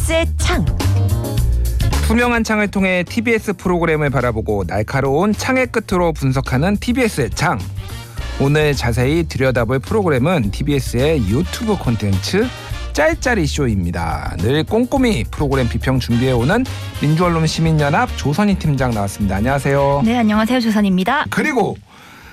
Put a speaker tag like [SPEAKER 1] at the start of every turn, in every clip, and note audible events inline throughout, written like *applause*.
[SPEAKER 1] TBS의 창.
[SPEAKER 2] 투명한 창을 통해 TBS 프로그램을 바라보고 날카로운 창의 끝으로 분석하는 TBS의 창. 오늘 자세히 들여다볼 프로그램은 TBS의 유튜브 콘텐츠 짤짤이 쇼입니다. 늘 꼼꼼히 프로그램 비평 준비해오는 민주언론 시민연합 조선희 팀장 나왔습니다. 안녕하세요.
[SPEAKER 3] 네, 안녕하세요. 조선입니다.
[SPEAKER 2] 그리고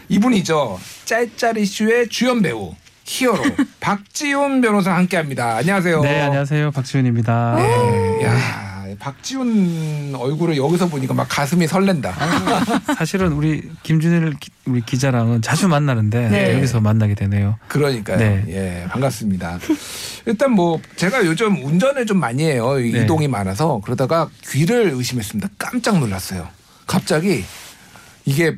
[SPEAKER 2] 이분이죠. 짤짤이 쇼의 주연 배우 히어로 *laughs* 박지훈 변호사 함께합니다. 안녕하세요.
[SPEAKER 4] 네, 안녕하세요. 박지훈입니다.
[SPEAKER 2] 네, 야 박지훈 얼굴을 여기서 보니까 막 가슴이 설렌다.
[SPEAKER 4] 사실은 우리 김준일 기- 우리 기자랑은 자주 만나는데
[SPEAKER 3] 네.
[SPEAKER 4] 여기서 만나게 되네요.
[SPEAKER 2] 그러니까요.
[SPEAKER 4] 네.
[SPEAKER 2] 예, 반갑습니다. 일단 뭐 제가 요즘 운전을 좀 많이 해요.
[SPEAKER 4] 네.
[SPEAKER 2] 이동이 많아서 그러다가 귀를 의심했습니다. 깜짝 놀랐어요. 갑자기 이게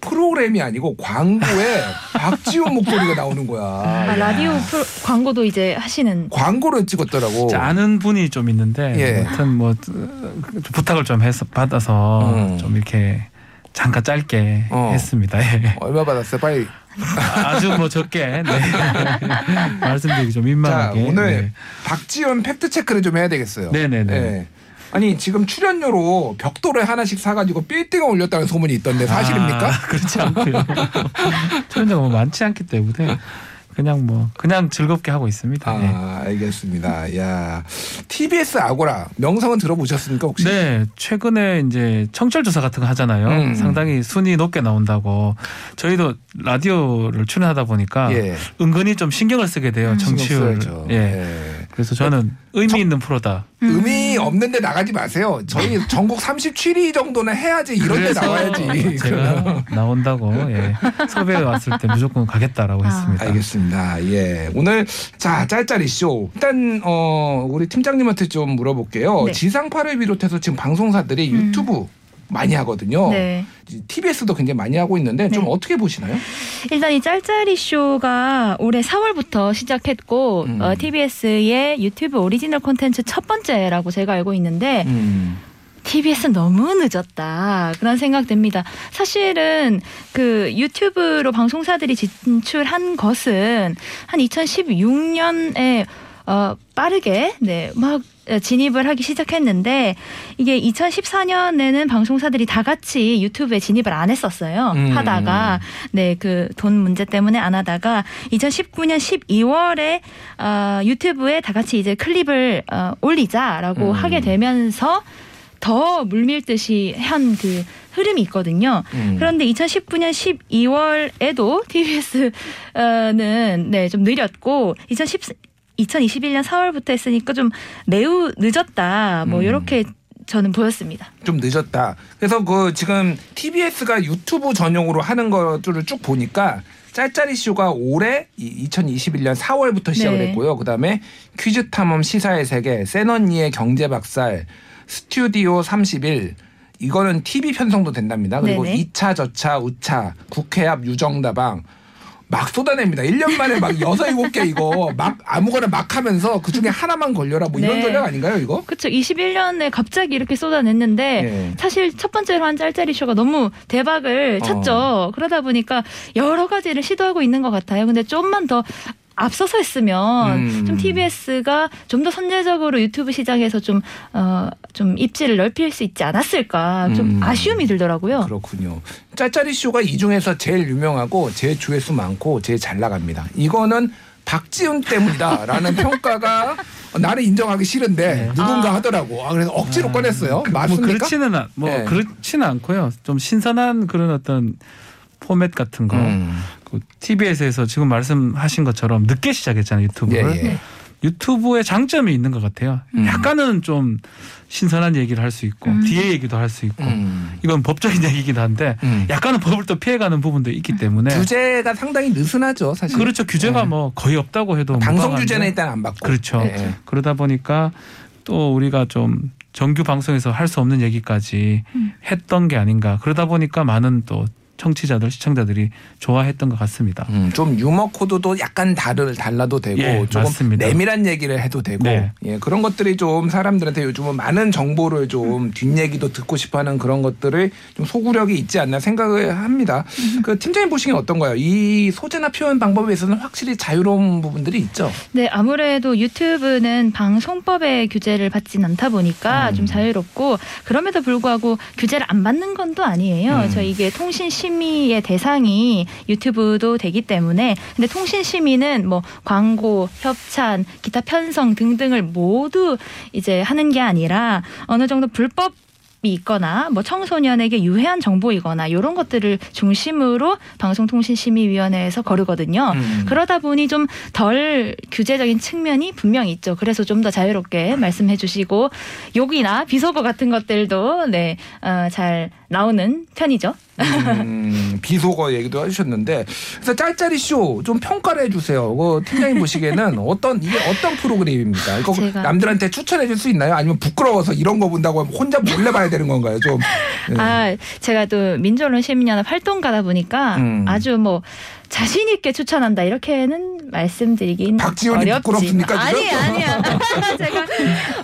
[SPEAKER 2] 프로그램이 아니고 광고에 *laughs* 박지훈 목소리가 나오는 거야.
[SPEAKER 3] 아, 라디오 프로, 광고도 이제 하시는
[SPEAKER 2] 광고를 찍었더라고.
[SPEAKER 4] 자, 아는 분이 좀 있는데
[SPEAKER 2] 예.
[SPEAKER 4] 아무튼 뭐좀 부탁을 좀 해서 받아서
[SPEAKER 2] 음.
[SPEAKER 4] 좀 이렇게 잠깐 짧게
[SPEAKER 2] 어.
[SPEAKER 4] 했습니다. 예.
[SPEAKER 2] 얼마 받았어요? 빨리.
[SPEAKER 4] 아주 뭐 적게 네. *laughs* 말씀드리기 좀
[SPEAKER 2] 자,
[SPEAKER 4] 민망하게.
[SPEAKER 2] 오늘 박지훈 팩트 체크를 좀 해야 되겠어요.
[SPEAKER 4] 네. 네네 네.
[SPEAKER 2] 예. 아니 지금 출연료로 벽돌을 하나씩 사가지고 빌딩을 올렸다는 소문이 있던데 사실입니까?
[SPEAKER 4] 아, 그렇지 않고요. *laughs* 출연자가 뭐 많지 않기 때문에 그냥 뭐 그냥 즐겁게 하고 있습니다. 예.
[SPEAKER 2] 아, 알겠습니다. 야, TBS 아고라 명성은 들어보셨습니까 혹시?
[SPEAKER 4] 네, 최근에 이제 청취율 조사 같은 거 하잖아요.
[SPEAKER 2] 음.
[SPEAKER 4] 상당히 순위 높게 나온다고. 저희도 라디오를 출연하다 보니까
[SPEAKER 2] 예.
[SPEAKER 4] 은근히 좀 신경을 쓰게 돼요.
[SPEAKER 2] 신경
[SPEAKER 4] 청취율. 예.
[SPEAKER 2] 예.
[SPEAKER 4] 그래서 저는 의미 있는 프로다.
[SPEAKER 2] 의미 없는데 나가지 마세요. 저희 전국 37위 정도는 해야지 이런 데 나와야지.
[SPEAKER 4] 제가 *laughs* 나온다고 예. 섭외 왔을 때 무조건 가겠다라고
[SPEAKER 3] 아.
[SPEAKER 4] 했습니다.
[SPEAKER 2] 알겠습니다. 예. 오늘 자, 짤짤이 쇼. 일단 어 우리 팀장님한테 좀 물어볼게요.
[SPEAKER 3] 네.
[SPEAKER 2] 지상파를 비롯해서 지금 방송사들이
[SPEAKER 3] 음.
[SPEAKER 2] 유튜브 많이 하거든요.
[SPEAKER 3] 네.
[SPEAKER 2] TBS도 굉장히 많이 하고 있는데 좀
[SPEAKER 3] 네.
[SPEAKER 2] 어떻게 보시나요?
[SPEAKER 3] 일단 이 짤짤이 쇼가 올해 4월부터 시작했고
[SPEAKER 2] 음.
[SPEAKER 3] 어, TBS의 유튜브 오리지널 콘텐츠 첫 번째라고 제가 알고 있는데
[SPEAKER 2] 음.
[SPEAKER 3] TBS 너무 늦었다 그런 생각 듭니다. 사실은 그 유튜브로 방송사들이 진출한 것은 한 2016년에 어 빠르게 네 막 진입을 하기 시작했는데 이게 2014년에는 방송사들이 다 같이 유튜브에 진입을 안 했었어요.
[SPEAKER 2] 음.
[SPEAKER 3] 하다가 네 그 돈 문제 때문에 안 하다가 2019년 12월에 어, 유튜브에 다 같이 이제 클립을 어, 올리자라고
[SPEAKER 2] 음.
[SPEAKER 3] 하게 되면서 더 물밀듯이 한 그 흐름이 있거든요.
[SPEAKER 2] 음.
[SPEAKER 3] 그런데 2019년 12월에도 TBS는 네, 좀 느렸고 2010 2021년 4월부터 했으니까 좀 매우 늦었다. 뭐
[SPEAKER 2] 음.
[SPEAKER 3] 이렇게 저는 보였습니다.
[SPEAKER 2] 좀 늦었다. 그래서 그 지금 TBS가 유튜브 전용으로 하는 것들을 쭉 보니까 짤짤이 쇼가 올해 2021년 4월부터 시작을
[SPEAKER 3] 네.
[SPEAKER 2] 했고요. 그다음에 퀴즈 탐험 시사의 세계, 센언니의 경제 박살, 스튜디오 31 이거는 TV 편성도 된답니다. 그리고
[SPEAKER 3] 네네.
[SPEAKER 2] 2차 저차 우차 국회 앞 유정다방 막 쏟아냅니다. 1년 만에 막 여섯 일곱 개 이거 막 아무거나 막 하면서 그 중에 하나만 걸려라 뭐 이런
[SPEAKER 3] 네.
[SPEAKER 2] 전략 아닌가요, 이거?
[SPEAKER 3] 그렇죠. 21년에 갑자기 이렇게 쏟아냈는데
[SPEAKER 2] 예.
[SPEAKER 3] 사실 첫 번째로 한 짤짤이 쇼가 너무 대박을
[SPEAKER 2] 어.
[SPEAKER 3] 쳤죠. 그러다 보니까 여러 가지를 시도하고 있는 것 같아요. 근데 좀만 더 앞서서 했으면
[SPEAKER 2] 음.
[SPEAKER 3] 좀 TBS가 좀 더 선제적으로 유튜브 시장에서 좀, 어, 좀 입지를 넓힐 수 있지 않았을까 좀
[SPEAKER 2] 음.
[SPEAKER 3] 아쉬움이 들더라고요.
[SPEAKER 2] 그렇군요. 짤짤이 쇼가 이 중에서 제일 유명하고 제일 조회수 많고 제일 잘 나갑니다. 이거는 박지훈 때문이다라는 *laughs* 평가가 나는 인정하기 싫은데
[SPEAKER 4] 네.
[SPEAKER 2] 누군가
[SPEAKER 3] 아.
[SPEAKER 2] 하더라고. 아, 그래서 억지로 꺼냈어요.
[SPEAKER 4] 그, 뭐
[SPEAKER 2] 맞습니까?
[SPEAKER 4] 그렇지는 않, 뭐
[SPEAKER 2] 예.
[SPEAKER 4] 그렇지는 않고요. 좀 신선한 그런 어떤 포맷 같은 거.
[SPEAKER 2] 음.
[SPEAKER 4] 그 TBS에서 지금 말씀하신 것처럼 늦게 시작했잖아요 유튜브를.
[SPEAKER 2] 예, 예.
[SPEAKER 4] 유튜브의 장점이 있는 것 같아요.
[SPEAKER 2] 음.
[SPEAKER 4] 약간은 좀 신선한 얘기를 할 수 있고
[SPEAKER 3] 음.
[SPEAKER 4] 뒤에 얘기도 할 수 있고
[SPEAKER 2] 음.
[SPEAKER 4] 이건 법적인 *laughs* 얘기긴 한데
[SPEAKER 2] 음.
[SPEAKER 4] 약간은 법을 또 피해가는 부분도 있기 때문에
[SPEAKER 2] 규제가 상당히 느슨하죠, 사실.
[SPEAKER 4] 그렇죠 규제가
[SPEAKER 2] 예.
[SPEAKER 4] 뭐 거의 없다고 해도
[SPEAKER 2] 방송 규제는 일단 안 받고.
[SPEAKER 4] 그렇죠.
[SPEAKER 2] 예, 예.
[SPEAKER 4] 그러다 보니까 또 우리가 좀 정규 방송에서 할 수 없는 얘기까지
[SPEAKER 3] 음.
[SPEAKER 4] 했던 게 아닌가. 그러다 보니까 많은 또 청취자들 시청자들이 좋아했던 것 같습니다.
[SPEAKER 2] 음, 좀 유머 코드도 약간 다를 달라도 되고
[SPEAKER 4] 예,
[SPEAKER 2] 조금
[SPEAKER 4] 맞습니다.
[SPEAKER 2] 내밀한 얘기를 해도 되고
[SPEAKER 4] 네.
[SPEAKER 2] 예, 그런 것들이 좀 사람들한테 요즘은 많은 정보를 좀 뒷얘기도 듣고 싶어하는 그런 것들을 좀 소구력이 있지 않나 생각을 합니다. 그 팀장님 보시기엔 어떤가요? 이 소재나 표현 방법에 있어서는 확실히 자유로운 부분들이 있죠.
[SPEAKER 3] 네, 아무래도 유튜브는 방송법의 규제를 받진 않다 보니까
[SPEAKER 2] 음.
[SPEAKER 3] 좀 자유롭고 그럼에도 불구하고 규제를 안 받는 건 또 아니에요.
[SPEAKER 2] 음.
[SPEAKER 3] 저 이게 통신 심 의의 대상이 유튜브도 되기 때문에 근데 통신 심의는 뭐 광고, 협찬, 기타 편성 등등을 모두 이제 하는 게 아니라 어느 정도 불법 이 있거나 뭐 청소년에게 유해한 정보이거나 이런 것들을 중심으로 방송통신심의위원회에서 거르거든요.
[SPEAKER 2] 음.
[SPEAKER 3] 그러다 보니 좀 덜 규제적인 측면이 분명히 있죠. 그래서 좀 더 자유롭게 말씀해 주시고 욕이나 비속어 같은 것들도 네, 어, 잘 나오는 편이죠.
[SPEAKER 2] 음, *laughs* 비속어 얘기도 해주셨는데 그래서 짤짤이 쇼 좀 평가를 해주세요. 그 팀장님 보시기에는 *laughs* 어떤 이게 어떤 프로그램입니까? 이거
[SPEAKER 3] 제가-
[SPEAKER 2] 남들한테 추천해줄 수 있나요? 아니면 부끄러워서 이런 거 본다고 하면 혼자 몰래 봐야 되는 건가요? 좀 네.
[SPEAKER 3] 아, 제가 또 민주언론 시민연합 활동가다 보니까
[SPEAKER 2] 음.
[SPEAKER 3] 아주 뭐 자신 있게 추천한다 이렇게는 말씀드리긴
[SPEAKER 2] 박지원이
[SPEAKER 3] 어렵지.
[SPEAKER 2] 부끄럽습니까?
[SPEAKER 3] 아니 아니야. *laughs* 제가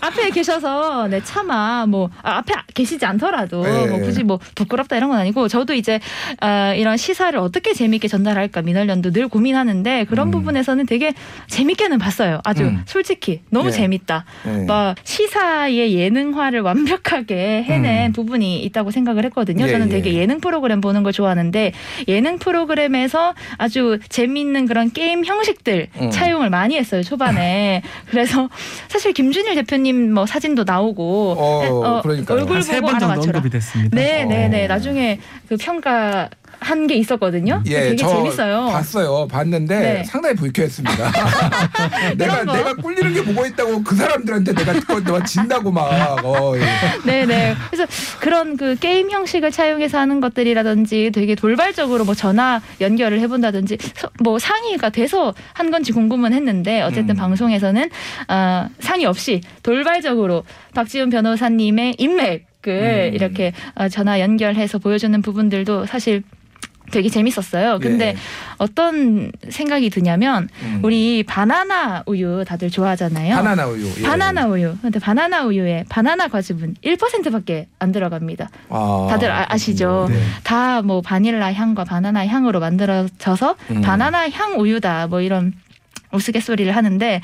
[SPEAKER 3] 앞에 계셔서 네 차마 뭐 아, 앞에 계시지 않더라도
[SPEAKER 2] 네.
[SPEAKER 3] 뭐 굳이 뭐 부끄럽다 이런 건 아니고 저도 이제 아, 이런 시사를 어떻게 재미있게 전달할까 민원련도 늘 고민하는데 그런
[SPEAKER 2] 음.
[SPEAKER 3] 부분에서는 되게 재밌게는 봤어요. 아주
[SPEAKER 2] 음.
[SPEAKER 3] 솔직히 너무
[SPEAKER 2] 네.
[SPEAKER 3] 재밌다.
[SPEAKER 2] 네.
[SPEAKER 3] 막 시사의 예능화를 완벽하게 해낸
[SPEAKER 2] 음.
[SPEAKER 3] 부분이 있다고 생각을 했거든요.
[SPEAKER 2] 예,
[SPEAKER 3] 저는
[SPEAKER 2] 예.
[SPEAKER 3] 되게 예능 프로그램 보는 걸 좋아하는데 예능 프로그램에서 아주 재미있는 그런 게임 형식들
[SPEAKER 2] 음.
[SPEAKER 3] 차용을 많이 했어요 초반에. *laughs* 그래서 사실 김준일 대표님 뭐 사진도 나오고
[SPEAKER 2] 어, 그러니까요.
[SPEAKER 3] 얼굴 보고 알아맞혀라.
[SPEAKER 4] 언급이 됐습니다.
[SPEAKER 3] 네, 네, 네.
[SPEAKER 2] 어.
[SPEAKER 3] 나중에 그 평가 한 게 있었거든요.
[SPEAKER 2] 예,
[SPEAKER 3] 되게
[SPEAKER 2] 저
[SPEAKER 3] 재밌어요.
[SPEAKER 2] 봤어요. 봤는데
[SPEAKER 3] 네.
[SPEAKER 2] 상당히 불쾌했습니다. *laughs* 내가
[SPEAKER 3] 거.
[SPEAKER 2] 내가 꿀리는 게 뭐가 있다고 그 사람들한테 내가 내가 진다고 막. 어, 예.
[SPEAKER 3] 네네. 그래서 그런 그 게임 형식을 차용해서 하는 것들이라든지 되게 돌발적으로 뭐 전화 연결을 해본다든지 서- 뭐 상의가 돼서 한 건지 궁금은 했는데 어쨌든
[SPEAKER 2] 음.
[SPEAKER 3] 방송에서는 어, 상의 없이 돌발적으로 박지훈 변호사님의 인맥을
[SPEAKER 2] 음.
[SPEAKER 3] 이렇게 어, 전화 연결해서 보여주는 부분들도 사실 되게 재밌었어요. 근데
[SPEAKER 2] 예.
[SPEAKER 3] 어떤 생각이 드냐면
[SPEAKER 2] 음.
[SPEAKER 3] 우리 바나나 우유 다들 좋아하잖아요.
[SPEAKER 2] 바나나 우유. 예.
[SPEAKER 3] 바나나 우유. 근데 바나나 우유에 바나나 과즙은 1%밖에 안 들어갑니다.
[SPEAKER 2] 아,
[SPEAKER 3] 다들 아, 아시죠?
[SPEAKER 2] 네.
[SPEAKER 3] 다뭐 바닐라 향과 바나나 향으로 만들어져서
[SPEAKER 2] 음.
[SPEAKER 3] 바나나 향 우유다. 뭐 이런 우스갯소리를 하는데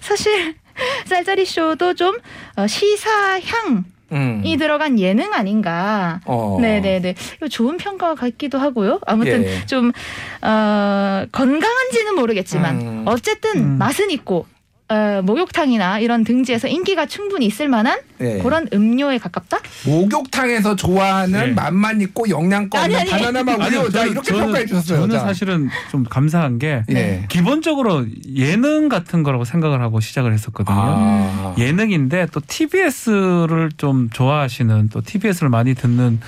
[SPEAKER 3] 사실 *laughs* 쌀쌀이 쇼도 좀 어, 시사 향 이
[SPEAKER 2] 음.
[SPEAKER 3] 들어간 예능 아닌가.
[SPEAKER 2] 어.
[SPEAKER 3] 네네네. 이거 좋은 평가 같기도 하고요. 아무튼
[SPEAKER 2] 예.
[SPEAKER 3] 좀 어, 건강한지는 모르겠지만
[SPEAKER 2] 음.
[SPEAKER 3] 어쨌든
[SPEAKER 4] 음.
[SPEAKER 3] 맛은 있고 어, 목욕탕이나 이런 등지에서 인기가 충분히 있을 만한
[SPEAKER 2] 예.
[SPEAKER 3] 그런 음료에 가깝다?
[SPEAKER 2] 목욕탕에서 좋아하는
[SPEAKER 4] 네.
[SPEAKER 2] 맛만 있고 영양가 없는
[SPEAKER 3] 아니,
[SPEAKER 4] 아니요,
[SPEAKER 2] 우유. 자
[SPEAKER 4] 저는-
[SPEAKER 2] 이렇게
[SPEAKER 4] 저는-
[SPEAKER 2] 평가해 주셨어요.
[SPEAKER 4] 저는
[SPEAKER 2] 자.
[SPEAKER 4] 사실은 좀 감사한 게
[SPEAKER 2] 예.
[SPEAKER 4] 기본적으로 예능 같은 거라고 생각을 하고 시작을 했었거든요.
[SPEAKER 2] 아.
[SPEAKER 4] 예능인데 또 TBS를 좀 좋아하시는 또 TBS를 많이 듣는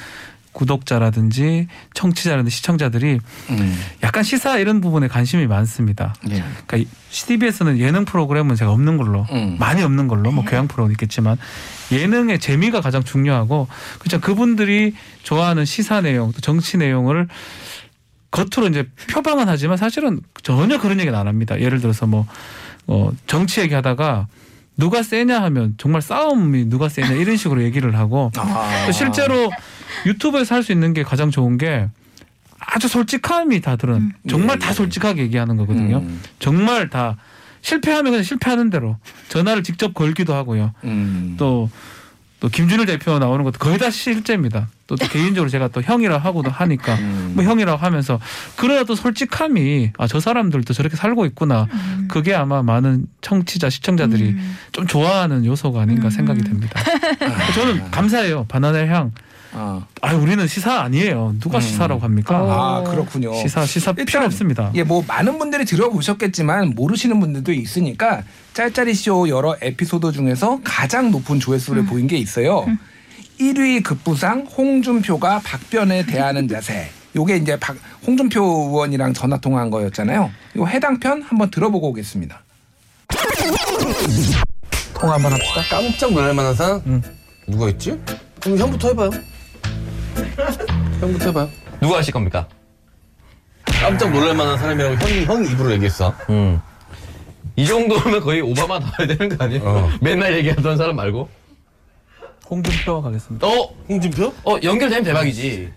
[SPEAKER 4] 구독자라든지 청취자라든지 시청자들이
[SPEAKER 2] 음.
[SPEAKER 4] 약간 시사 이런 부분에 관심이 많습니다.
[SPEAKER 2] 예.
[SPEAKER 4] 그러니까 TBS는 예능 프로그램은 제가 없는 걸로
[SPEAKER 2] 음.
[SPEAKER 4] 많이 없는 걸로 뭐
[SPEAKER 3] 네.
[SPEAKER 4] 교양 프로는 있겠지만 예능의 재미가 가장 중요하고 그렇죠 그분들이 좋아하는 시사 내용 또 정치 내용을 겉으로 이제 표방은 하지만 사실은 전혀 그런 얘기는 안 합니다. 예를 들어서 뭐 어, 정치 얘기하다가 누가 세냐 하면 정말 싸움이 누가 세냐 이런 식으로 얘기를 하고
[SPEAKER 2] 아.
[SPEAKER 4] 또 실제로 유튜브에서 할 수 있는 게 가장 좋은 게 아주 솔직함이 다 들은
[SPEAKER 3] 음.
[SPEAKER 4] 정말
[SPEAKER 2] 예,
[SPEAKER 4] 다
[SPEAKER 2] 예.
[SPEAKER 4] 솔직하게 얘기하는 거거든요.
[SPEAKER 2] 음.
[SPEAKER 4] 정말 다 실패하면 그냥 실패하는 대로 전화를 직접 걸기도 하고요.
[SPEAKER 2] 음.
[SPEAKER 4] 또, 또 김준일 대표 나오는 것도 거의 다 실제입니다. 또, 또 *laughs* 개인적으로 제가 또 형이라 하고도 하니까
[SPEAKER 2] 음.
[SPEAKER 4] 뭐 형이라고 하면서 그러나 또 솔직함이 아 저 사람들도 저렇게 살고 있구나.
[SPEAKER 3] 음.
[SPEAKER 4] 그게 아마 많은 청취자 시청자들이
[SPEAKER 3] 음.
[SPEAKER 4] 좀 좋아하는 요소가 아닌가
[SPEAKER 3] 음.
[SPEAKER 4] 생각이 됩니다. *laughs* 저는 감사해요. 바나나 향.
[SPEAKER 2] 아.
[SPEAKER 4] 아 우리는 시사 아니에요. 누가
[SPEAKER 2] 음.
[SPEAKER 4] 시사라고 합니까?
[SPEAKER 2] 아 그렇군요.
[SPEAKER 4] 시사 시사
[SPEAKER 2] 일단
[SPEAKER 4] 필요 없습니다.
[SPEAKER 2] 예, 뭐 많은 분들이 들어보셨겠지만 모르시는 분들도 있으니까 짤짤이 쇼 여러 에피소드 중에서 가장 높은 조회수를 보인 게 있어요. 1위 급부상 홍준표가 박변에 대하는 자세. 요게 이제 박, 홍준표 의원이랑 전화 통화한 거였잖아요. 요 해당 편 한번 들어보고 오겠습니다.
[SPEAKER 1] 통화 한번 합시다.
[SPEAKER 5] 깜짝 놀랄 만한 사람?
[SPEAKER 4] 응.
[SPEAKER 5] 누가 있지? 그럼 형부터 해봐요. 형부터 해봐요.
[SPEAKER 1] 누가 하실 겁니까?
[SPEAKER 5] 깜짝 놀랄 만한 사람이라고 형, 형 입으로 얘기했어.
[SPEAKER 1] 음. 이 정도면 거의 오바마 나와야 되는 거 아니에요?
[SPEAKER 5] 어.
[SPEAKER 1] 맨날 얘기하던 사람 말고.
[SPEAKER 4] 홍준표 가겠습니다.
[SPEAKER 1] 어,
[SPEAKER 5] 홍준표?
[SPEAKER 1] 어 연결되면 대박이지.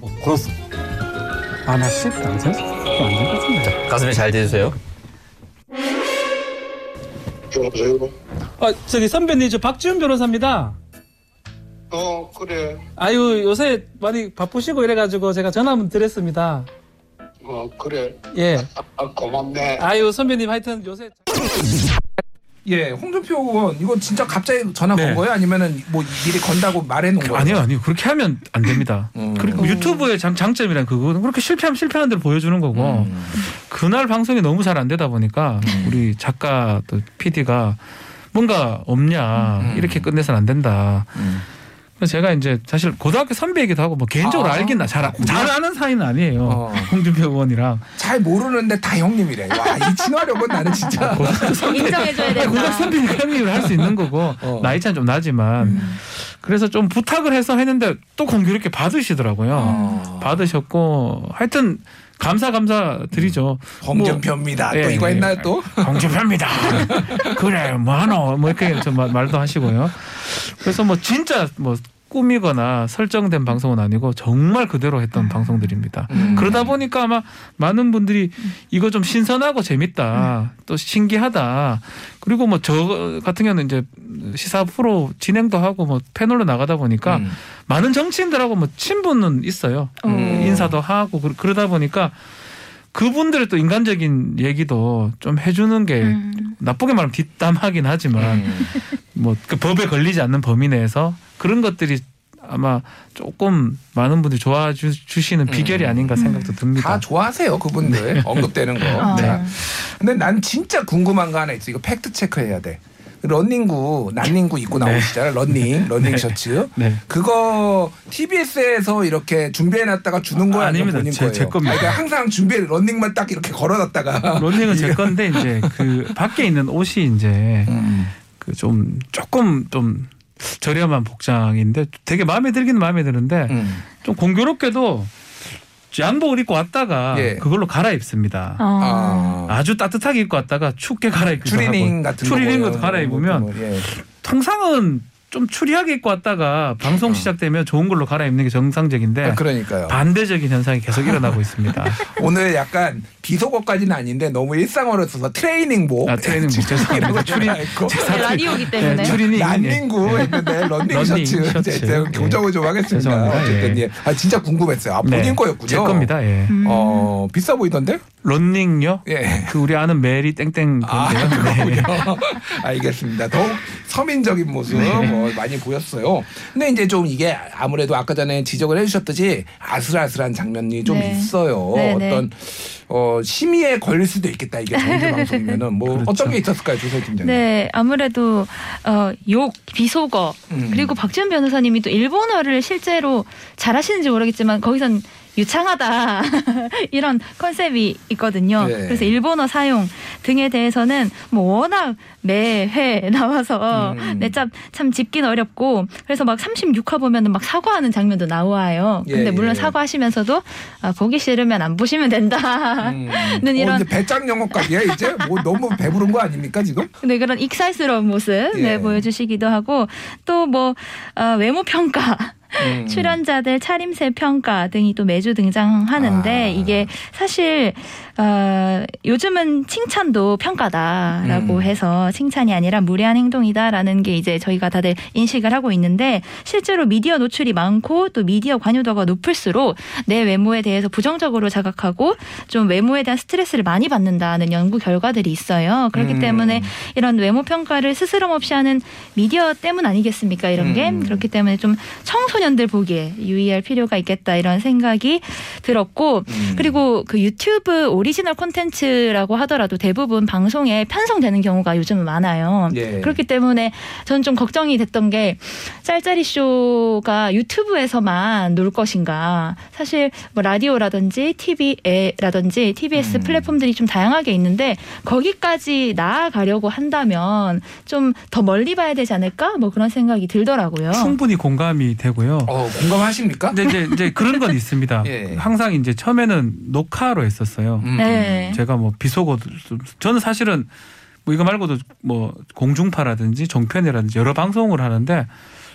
[SPEAKER 5] 어, 걸었어.
[SPEAKER 4] 아나 쉽다. 안될것 같은데.
[SPEAKER 1] 가슴에 잘 대주세요.
[SPEAKER 6] 여보세요?
[SPEAKER 7] 아, 저기 선배님 저 박지훈 변호사입니다.
[SPEAKER 6] 어, 그래.
[SPEAKER 7] 아유 요새 많이 바쁘시고 이래가지고 제가 전화 한번 드렸습니다.
[SPEAKER 6] 어, 그래.
[SPEAKER 7] 예.
[SPEAKER 6] 아, 고맙네.
[SPEAKER 7] 아유 선배님 하여튼 요새
[SPEAKER 2] 예, 홍준표 의원 이거 진짜 갑자기 전화 건
[SPEAKER 4] 네.
[SPEAKER 2] 거예요? 아니면은 뭐 미리 건다고 말해 놓은 거예요?
[SPEAKER 4] 아니요, 아니요. 그렇게 하면 안 됩니다. *laughs*
[SPEAKER 2] 음.
[SPEAKER 4] 그리고 유튜브의 장, 장점이란 그거는 그렇게 실패하면 실패하는 대로 보여주는 거고 그날 방송이 너무 잘 안 되다 보니까 우리 작가 또 PD가 뭔가 없냐
[SPEAKER 2] 음.
[SPEAKER 4] 이렇게 끝내서는 안 된다.
[SPEAKER 2] 음.
[SPEAKER 4] 제가 이제 사실 고등학교 선배이기도 하고 뭐 개인적으로
[SPEAKER 2] 아,
[SPEAKER 4] 알긴 잘, 잘 아는 사이는 아니에요.
[SPEAKER 2] 어.
[SPEAKER 4] 홍준표 의원이랑
[SPEAKER 2] 잘 모르는데 다 형님이래. 와, 이 친화력은 나는 진짜. *laughs*
[SPEAKER 3] 인정해줘야
[SPEAKER 4] 고등학교. 선배니까 형님을 할 수 있는 거고
[SPEAKER 2] 어.
[SPEAKER 4] 나이 차는 좀 나지만 그래서 좀 부탁을 해서 했는데 또 공교롭게 받으시더라고요.
[SPEAKER 2] 어.
[SPEAKER 4] 받으셨고 하여튼 감사 감사 드리죠.
[SPEAKER 2] 홍준표입니다. 또
[SPEAKER 4] 예,
[SPEAKER 2] 이거
[SPEAKER 4] 예.
[SPEAKER 2] 했나요 또?
[SPEAKER 4] 홍준표입니다. 그래 뭐하노 뭐 이렇게 좀 마- 말도 하시고요. 그래서 뭐 진짜 뭐 꾸미거나 설정된 방송은 아니고 정말 그대로 했던 방송들입니다.
[SPEAKER 2] 음.
[SPEAKER 4] 그러다 보니까 아마 많은 분들이 이거 좀 신선하고 재밌다, 또 신기하다. 그리고 뭐 저 같은 경우는 이제 시사 프로 진행도 하고 뭐 패널로 나가다 보니까
[SPEAKER 2] 음.
[SPEAKER 4] 많은 정치인들하고 뭐 친분은 있어요.
[SPEAKER 2] 음.
[SPEAKER 4] 인사도 하고 그러- 그러다 보니까 그분들의 또 인간적인 얘기도 좀 해주는 게
[SPEAKER 3] 음.
[SPEAKER 4] 나쁘게 말하면 뒷담하긴 하지만
[SPEAKER 2] 음.
[SPEAKER 4] 뭐그 법에 걸리지 않는 범위 내에서 그런 것들이 아마 조금 많은 분들이 좋아해 주- 주시는 비결이 아닌가 생각도 듭니다.
[SPEAKER 2] 다 좋아하세요 그분들 언급되는 거.
[SPEAKER 3] 어. *laughs*
[SPEAKER 2] 자, 근데 난 진짜 궁금한 거 하나 있어. 이거 팩트 체크해야 돼. 런닝구, 난닝구 입고 나오시잖아요. 런닝, *laughs* 런닝 셔츠.
[SPEAKER 4] 네.
[SPEAKER 2] 그거 TBS에서 이렇게 준비해놨다가 주는 거야? 아니면
[SPEAKER 4] 아닙니다.
[SPEAKER 2] 본인
[SPEAKER 4] 제-
[SPEAKER 2] 거예요?
[SPEAKER 4] 제 겁니다.
[SPEAKER 2] 그러니까 항상 준비해 런닝만 딱 이렇게 걸어놨다가. *laughs*
[SPEAKER 4] 런닝은 제 건데 이제 그 밖에 있는 옷이 이제
[SPEAKER 2] 음.
[SPEAKER 4] 그좀 조금 좀 저렴한 복장인데 되게 마음에 들기는 마음에 드는데
[SPEAKER 2] 음.
[SPEAKER 4] 좀 공교롭게도 양복을 입고 왔다가
[SPEAKER 2] 예.
[SPEAKER 4] 그걸로 갈아입습니다.
[SPEAKER 3] 어.
[SPEAKER 2] 아.
[SPEAKER 4] 아주 따뜻하게 입고 왔다가 춥게 갈아입기도
[SPEAKER 2] 추리닝
[SPEAKER 4] 하고
[SPEAKER 2] 같은
[SPEAKER 4] 추리닝
[SPEAKER 2] 거
[SPEAKER 4] 것도 갈아입으면
[SPEAKER 2] 뭐, 예.
[SPEAKER 4] 통상은 좀 추리하게 입고 왔다가 방송 시작되면 좋은 걸로 갈아입는 게 정상적인데
[SPEAKER 2] 아, 그러니까요.
[SPEAKER 4] 반대적인 현상이 계속 일어나고 *laughs* 있습니다.
[SPEAKER 2] 오늘 약간 비속어까지는 아닌데 너무 일상어로 써서 트레이닝복.
[SPEAKER 4] 아, 트레이닝복. *laughs* 죄송합니다. 추리-
[SPEAKER 2] 있고.
[SPEAKER 3] 네, 라디오기 때문에.
[SPEAKER 4] 네, 추리닝
[SPEAKER 2] 란닝구 했는데 런닝
[SPEAKER 4] 런닝
[SPEAKER 2] 셔츠.
[SPEAKER 4] 셔츠.
[SPEAKER 2] 이제 제가
[SPEAKER 4] 예.
[SPEAKER 2] 교정을 좀 하겠습니다.
[SPEAKER 4] 죄송합니다.
[SPEAKER 2] 어쨌든
[SPEAKER 4] 예.
[SPEAKER 2] 예. 아 진짜 궁금했어요. 아 본인
[SPEAKER 4] 네,
[SPEAKER 2] 거였군요.
[SPEAKER 4] 제 겁니다. 예.
[SPEAKER 3] 음.
[SPEAKER 2] 어 비싸 보이던데?
[SPEAKER 4] 런닝요?
[SPEAKER 2] 예.
[SPEAKER 4] 그 우리 아는 메리 땡땡
[SPEAKER 2] 아,
[SPEAKER 4] 건데요. 네.
[SPEAKER 2] 그렇군요. *laughs* 알겠습니다. 더욱 서민적인 모습
[SPEAKER 4] 네.
[SPEAKER 2] 뭐 많이 보였어요. 근데 이제 좀 이게 아무래도 아까 전에 지적을 해주셨듯이 아슬아슬한 장면이 좀
[SPEAKER 3] 네.
[SPEAKER 2] 있어요.
[SPEAKER 3] 네, 네.
[SPEAKER 2] 어떤 어, 심의에 걸릴 수도 있겠다. 이게 정규 *laughs* 방송이면은 뭐
[SPEAKER 4] 그렇죠.
[SPEAKER 2] 어떤 게 있었을까요, 조세 팀장님?
[SPEAKER 3] 네, 아무래도 어, 욕, 비속어
[SPEAKER 2] 음.
[SPEAKER 3] 그리고 박지원 변호사님이 또 일본어를 실제로 잘하시는지 모르겠지만 거기선 유창하다 *laughs* 이런 컨셉이 있거든요.
[SPEAKER 2] 네.
[SPEAKER 3] 그래서 일본어 사용 등에 대해서는 뭐 워낙 매회 나와서
[SPEAKER 2] 음.
[SPEAKER 3] 네, 참, 참 짚긴 어렵고 그래서 막 36화 보면은 막 사과하는 장면도 나와요. 근데
[SPEAKER 2] 예,
[SPEAKER 3] 물론
[SPEAKER 2] 예.
[SPEAKER 3] 사과하시면서도 아, 보기 싫으면 안 보시면 된다.
[SPEAKER 2] 음. *laughs*
[SPEAKER 3] 는
[SPEAKER 2] 어,
[SPEAKER 3] 이런
[SPEAKER 2] 이제 배짱 영어까지야 이제 뭐 너무 배부른 거 아닙니까 지금? *laughs*
[SPEAKER 3] 네, 그런 익살스러운 모습
[SPEAKER 2] 예.
[SPEAKER 3] 네, 보여주시기도 하고 또뭐 외모 평가
[SPEAKER 2] 음.
[SPEAKER 3] 출연자들 차림새 평가 등이 또 매주 등장하는데
[SPEAKER 2] 아.
[SPEAKER 3] 이게 사실 어, 요즘은 칭찬도 평가다라고
[SPEAKER 2] 음.
[SPEAKER 3] 해서 칭찬이 아니라 무례한 행동이다라는 게 이제 저희가 다들 인식을 하고 있는데 실제로 미디어 노출이 많고 또 미디어 관여도가 높을수록 내 외모에 대해서 부정적으로 자각하고 좀 외모에 대한 스트레스를 많이 받는다는 연구 결과들이 있어요. 그렇기
[SPEAKER 2] 음.
[SPEAKER 3] 때문에 이런 외모 평가를 스스럼 없이 하는 미디어 때문 아니겠습니까? 이런 게
[SPEAKER 2] 음.
[SPEAKER 3] 그렇기 때문에 좀 청소년 들 보기에 유의할 필요가 있겠다 이런 생각이 들었고
[SPEAKER 2] 음.
[SPEAKER 3] 그리고 그 유튜브 오리지널 콘텐츠라고 하더라도 대부분 방송에 편성되는 경우가 요즘은 많아요.
[SPEAKER 2] 예.
[SPEAKER 3] 그렇기 때문에 저는 좀 걱정이 됐던 게 짤짤이 쇼가 유튜브에서만 놀 것인가. 사실 뭐 라디오라든지 TV라든지 TBS
[SPEAKER 2] 음.
[SPEAKER 3] 플랫폼들이 좀 다양하게 있는데 거기까지 나아가려고 한다면 좀 더 멀리 봐야 되지 않을까? 뭐 그런 생각이 들더라고요.
[SPEAKER 4] 충분히 공감이 되고요. 있어요.
[SPEAKER 2] 어, 공감하십니까?
[SPEAKER 4] 근데 이제, 이제 그런 건 있습니다. *laughs*
[SPEAKER 2] 예.
[SPEAKER 4] 항상 이제 처음에는 녹화로 했었어요.
[SPEAKER 2] 음.
[SPEAKER 3] 네.
[SPEAKER 4] 제가 뭐 비속어 저는 사실은 뭐 이거 말고도 뭐 공중파라든지 종편이라든지 여러 방송을 하는데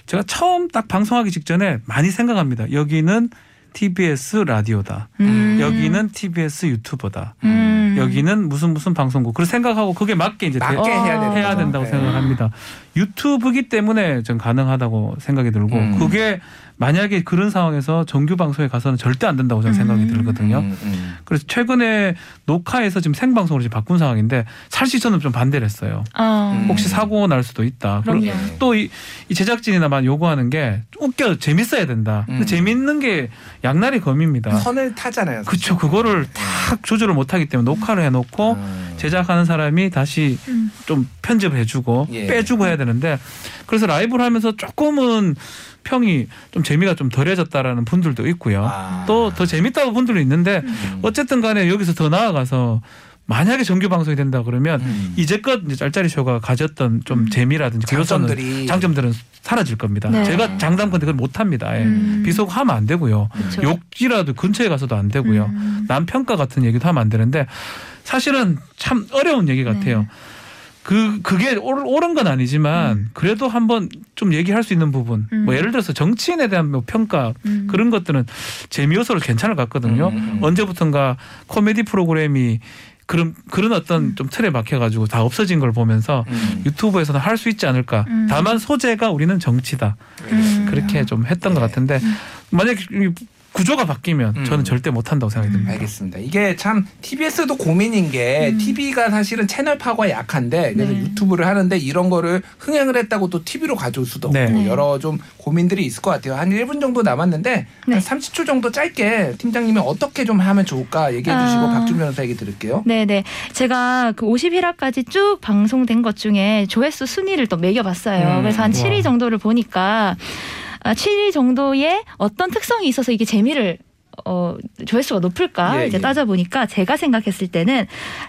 [SPEAKER 4] 제가 처음 딱 방송하기 직전에 많이 생각합니다. 여기는 TBS 라디오다.
[SPEAKER 3] 음.
[SPEAKER 4] 여기는 TBS 유튜버다.
[SPEAKER 3] 음.
[SPEAKER 4] 여기는 무슨 무슨 방송국. 그걸 생각하고 그게 맞게 이제 대-
[SPEAKER 2] 맞게 해야
[SPEAKER 4] 해야. 된다고
[SPEAKER 2] 네.
[SPEAKER 4] 생각을 합니다. 유튜브기 때문에 전 가능하다고 생각이 들고
[SPEAKER 2] 음.
[SPEAKER 4] 그게 만약에 그런 상황에서 정규 방송에 가서는 절대 안 된다고 저는 생각이
[SPEAKER 3] 음.
[SPEAKER 4] 들거든요.
[SPEAKER 2] 음, 음.
[SPEAKER 4] 그래서 최근에 녹화해서 지금 생방송으로 지금 바꾼 상황인데 사실 저는 좀 반대를 했어요.
[SPEAKER 3] 어.
[SPEAKER 2] 음.
[SPEAKER 4] 혹시 사고 날 수도 있다.
[SPEAKER 3] 그럼요.
[SPEAKER 4] 또이 이 제작진이나 만 요구하는 게 웃겨 재밌어야 된다.
[SPEAKER 2] 음.
[SPEAKER 4] 재밌는 게 양날의 검입니다.
[SPEAKER 2] 선을 타잖아요.
[SPEAKER 4] 그렇죠. 그거를 딱 조절을 못하기 때문에 녹화를 해놓고
[SPEAKER 2] 음.
[SPEAKER 4] 제작하는 사람이 다시
[SPEAKER 3] 음.
[SPEAKER 4] 좀 편집을 해주고
[SPEAKER 2] 예.
[SPEAKER 4] 빼주고 해야 되는데 그래서 라이브를 하면서 조금은 평이 좀 재미가 좀 덜해졌다라는 분들도 있고요.
[SPEAKER 2] 아.
[SPEAKER 4] 또더 재밌다고 분들도 있는데
[SPEAKER 2] 음.
[SPEAKER 4] 어쨌든 간에 여기서 더 나아가서 만약에 정규 방송이 된다 그러면
[SPEAKER 2] 음.
[SPEAKER 4] 이제껏 이제 짤짤이 쇼가 가졌던 좀 재미라든지 그 요소는
[SPEAKER 2] 장점들이
[SPEAKER 4] 장점들은 사라질 겁니다.
[SPEAKER 3] 네.
[SPEAKER 4] 제가 장담컨대 그걸 못 합니다. 예.
[SPEAKER 3] 음.
[SPEAKER 4] 비속 하면 안 되고요.
[SPEAKER 3] 그쵸.
[SPEAKER 4] 욕이라도 근처에 가서도 안 되고요.
[SPEAKER 3] 음.
[SPEAKER 4] 남평가 같은 얘기도 하면 안 되는데 사실은 참 어려운 얘기 같아요.
[SPEAKER 3] 네.
[SPEAKER 4] 그 그게 옳- 옳은 건 아니지만 그래도 한번 좀 얘기할 수 있는 부분.
[SPEAKER 3] 음.
[SPEAKER 4] 뭐 예를 들어서 정치인에 대한 뭐 평가
[SPEAKER 3] 음.
[SPEAKER 4] 그런 것들은 재미 요소로 괜찮을 것 같거든요.
[SPEAKER 2] 음, 음.
[SPEAKER 4] 언제부턴가 코미디 프로그램이 그런 그런 어떤 좀 틀에 박혀 가지고 다 없어진 걸 보면서
[SPEAKER 2] 음.
[SPEAKER 4] 유튜브에서는 할 수 있지 않을까.
[SPEAKER 3] 음.
[SPEAKER 4] 다만 소재가 우리는 정치다.
[SPEAKER 3] 음.
[SPEAKER 4] 그렇게 좀 했던 것
[SPEAKER 2] 네.
[SPEAKER 4] 같은데 만약에 이 구조가 바뀌면
[SPEAKER 2] 음.
[SPEAKER 4] 저는 절대 못 한다고 생각이 듭니다.
[SPEAKER 2] 알겠습니다. 이게 참 TBS도 고민인 게
[SPEAKER 3] 음.
[SPEAKER 2] TV가 사실은 채널 파고가 약한데 그래서
[SPEAKER 3] 네.
[SPEAKER 2] 유튜브를 하는데 이런 거를 흥행을 했다고 또 TV로 가져올 수도 없고
[SPEAKER 4] 네.
[SPEAKER 2] 여러 좀 고민들이 있을 것 같아요. 한 1분 정도 남았는데
[SPEAKER 3] 네.
[SPEAKER 2] 한 30초 정도 짧게 팀장님이 어떻게 좀 하면 좋을까 얘기해 주시고
[SPEAKER 3] 아.
[SPEAKER 2] 박준 변호사 얘기 들을게요.
[SPEAKER 3] 네네. 제가 그 51화까지 쭉 방송된 것 중에 조회수 순위를 또 매겨봤어요.
[SPEAKER 2] 음,
[SPEAKER 3] 그래서 한
[SPEAKER 4] 우와.
[SPEAKER 3] 7위 정도를 보니까 아, 7위 정도의 어떤 특성이 있어서 이게 재미를 어, 조회수가 높을까
[SPEAKER 2] 예,
[SPEAKER 3] 이제
[SPEAKER 2] 예.
[SPEAKER 3] 따져보니까 제가 생각했을 때는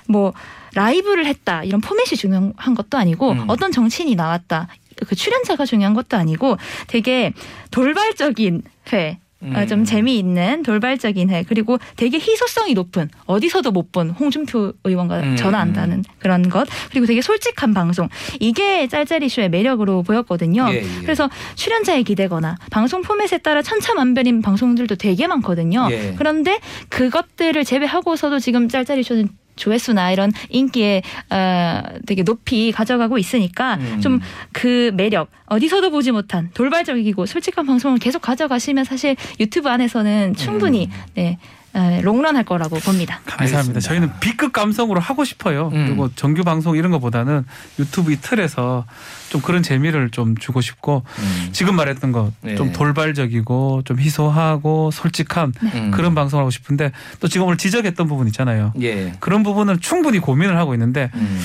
[SPEAKER 3] 뭐 라이브를 했다 이런 포맷이 중요한 것도 아니고
[SPEAKER 2] 음.
[SPEAKER 3] 어떤 정치인이 나왔다 그 출연자가 중요한 것도 아니고 되게 돌발적인 회 어, 좀
[SPEAKER 2] 음.
[SPEAKER 3] 재미있는 돌발적인 회 그리고 되게 희소성이 높은 어디서도 못 본 홍준표 의원과
[SPEAKER 2] 음,
[SPEAKER 3] 전화한다는 그런 것 그리고 되게 솔직한 방송 이게 짤짤이쇼의 매력으로 보였거든요.
[SPEAKER 2] 예, 예.
[SPEAKER 3] 그래서 출연자에 기대거나 방송 포맷에 따라 천차만별인 방송들도 되게 많거든요.
[SPEAKER 2] 예.
[SPEAKER 3] 그런데 그것들을 제외하고서도 지금 짤짤이쇼는 조회수나 이런 인기에 어, 되게 높이 가져가고 있으니까
[SPEAKER 2] 음.
[SPEAKER 3] 좀그 매력 어디서도 보지 못한 돌발적이고 솔직한 방송을 계속 가져가시면 사실 유튜브 안에서는 충분히
[SPEAKER 2] 음.
[SPEAKER 3] 네 어, 롱런 할 거라고 봅니다.
[SPEAKER 4] 감사합니다.
[SPEAKER 2] 알겠습니다.
[SPEAKER 4] 저희는 B급 감성으로 하고 싶어요.
[SPEAKER 2] 음.
[SPEAKER 4] 그리고 정규 방송 이런 것보다는 유튜브 이 틀에서 좀 그런 재미를 좀 주고 싶고
[SPEAKER 2] 음.
[SPEAKER 4] 지금 말했던 거좀
[SPEAKER 2] 네.
[SPEAKER 4] 돌발적이고 좀 희소하고 솔직한
[SPEAKER 2] 음.
[SPEAKER 4] 그런 방송을 하고 싶은데 또 지금 오늘 지적했던 부분 있잖아요.
[SPEAKER 2] 예.
[SPEAKER 4] 그런 부분은 충분히 고민을 하고 있는데
[SPEAKER 2] 음.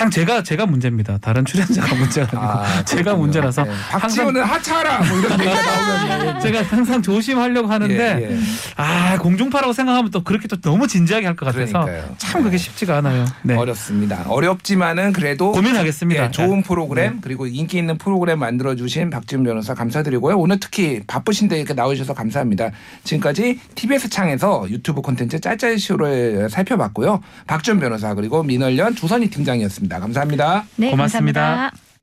[SPEAKER 4] 가장 제가 제가 문제입니다. 다른 출연자가 문제가 아니고
[SPEAKER 2] 아, *laughs*
[SPEAKER 4] 제가. 문제라서
[SPEAKER 2] 네. 박지원은 하차하라 뭐 이런 얘기가 *laughs* 나오면
[SPEAKER 4] 제가 항상 조심하려고 하는데
[SPEAKER 2] 예, 예.
[SPEAKER 4] 아 공중파라고 생각하면 또 그렇게 또 너무 진지하게 할 것 같아서
[SPEAKER 2] 그러니까요.
[SPEAKER 4] 참 그게 쉽지가 않아요. 네.
[SPEAKER 2] 어렵습니다. 어렵지만은 그래도
[SPEAKER 4] 고민하겠습니다.
[SPEAKER 2] 예, 좋은
[SPEAKER 4] 네.
[SPEAKER 2] 프로그램 그리고 인기 있는 프로그램 만들어 주신 박지훈 변호사 감사드리고요. 오늘 특히 바쁘신데 이렇게 나오셔서 감사합니다. 지금까지 TBS 창에서 유튜브 콘텐츠 짤짤쇼를 살펴봤고요. 박지훈 변호사 그리고 민월련 조선희 팀장이었 습니다. 감사합니다.
[SPEAKER 3] 네,
[SPEAKER 4] 고맙습니다.
[SPEAKER 3] 감사합니다.